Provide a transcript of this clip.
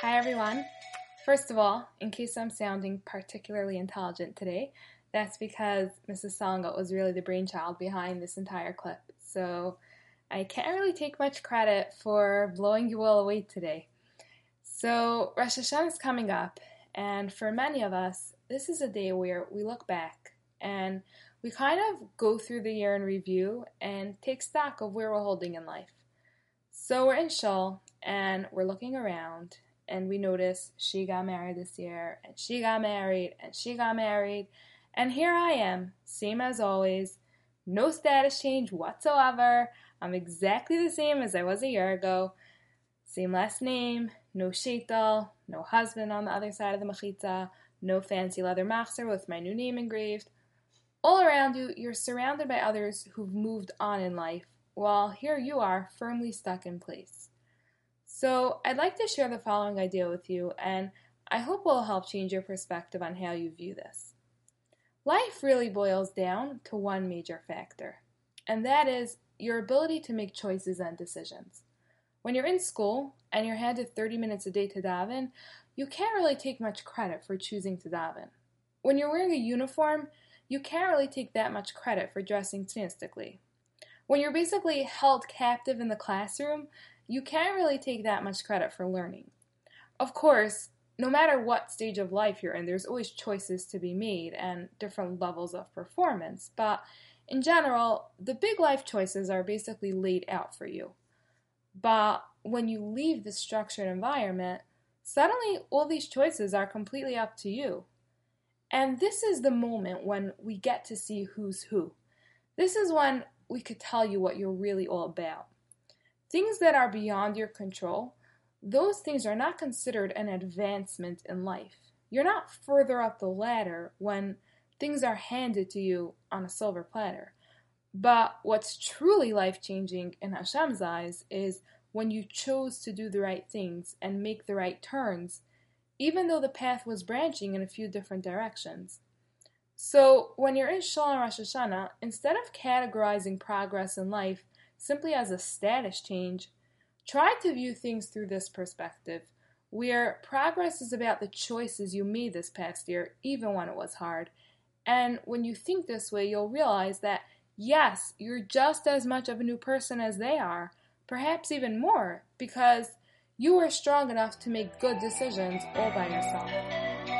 Hi, everyone. First of all, in case I'm sounding particularly intelligent today, that's because Mrs. Songa was really the brainchild behind this entire clip. So I can't really take much credit for blowing you all away today. So Rosh Hashanah is coming up, and for many of us, this is a day where we look back and we kind of go through the year in review and take stock of where we're holding in life. So we're in Shul and we're looking around and we notice she got married this year and she got married and she got married and here I am, same as always, no status change whatsoever. I'm exactly the same as I was a year ago. Same last name, no shaitel, no husband on the other side of the mechitza, no fancy leather machzer with my new name engraved. All around you, you're surrounded by others who've moved on in life, while here you are firmly stuck in place. So, I'd like to share the following idea with you, and I hope will help change your perspective on how you view this. Life really boils down to one major factor, and that is your ability to make choices and decisions. When you're in school and you're handed 30 minutes a day to daven, you can't really take much credit for choosing to daven. When you're wearing a uniform, you can't really take that much credit for dressing statistically. When you're basically held captive in the classroom, you can't really take that much credit for learning. Of course, no matter what stage of life you're in, there's always choices to be made and different levels of performance, but in general, the big life choices are basically laid out for you. But when you leave the structured environment, suddenly all these choices are completely up to you. And this is the moment when we get to see who's who. This is when we could tell you what you're really all about. Things that are beyond your control, those things are not considered an advancement in life. You're not further up the ladder when things are handed to you on a silver platter. But what's truly life changing in Hashem's eyes is when you chose to do the right things and make the right turns even though the path was branching in a few different directions. So, when you're in Shul Rosh Hashanah, instead of categorizing progress in life simply as a status change, try to view things through this perspective, where progress is about the choices you made this past year, even when it was hard. And when you think this way, you'll realize that yes, you're just as much of a new person as they are, perhaps even more, because you are strong enough to make good decisions all by yourself.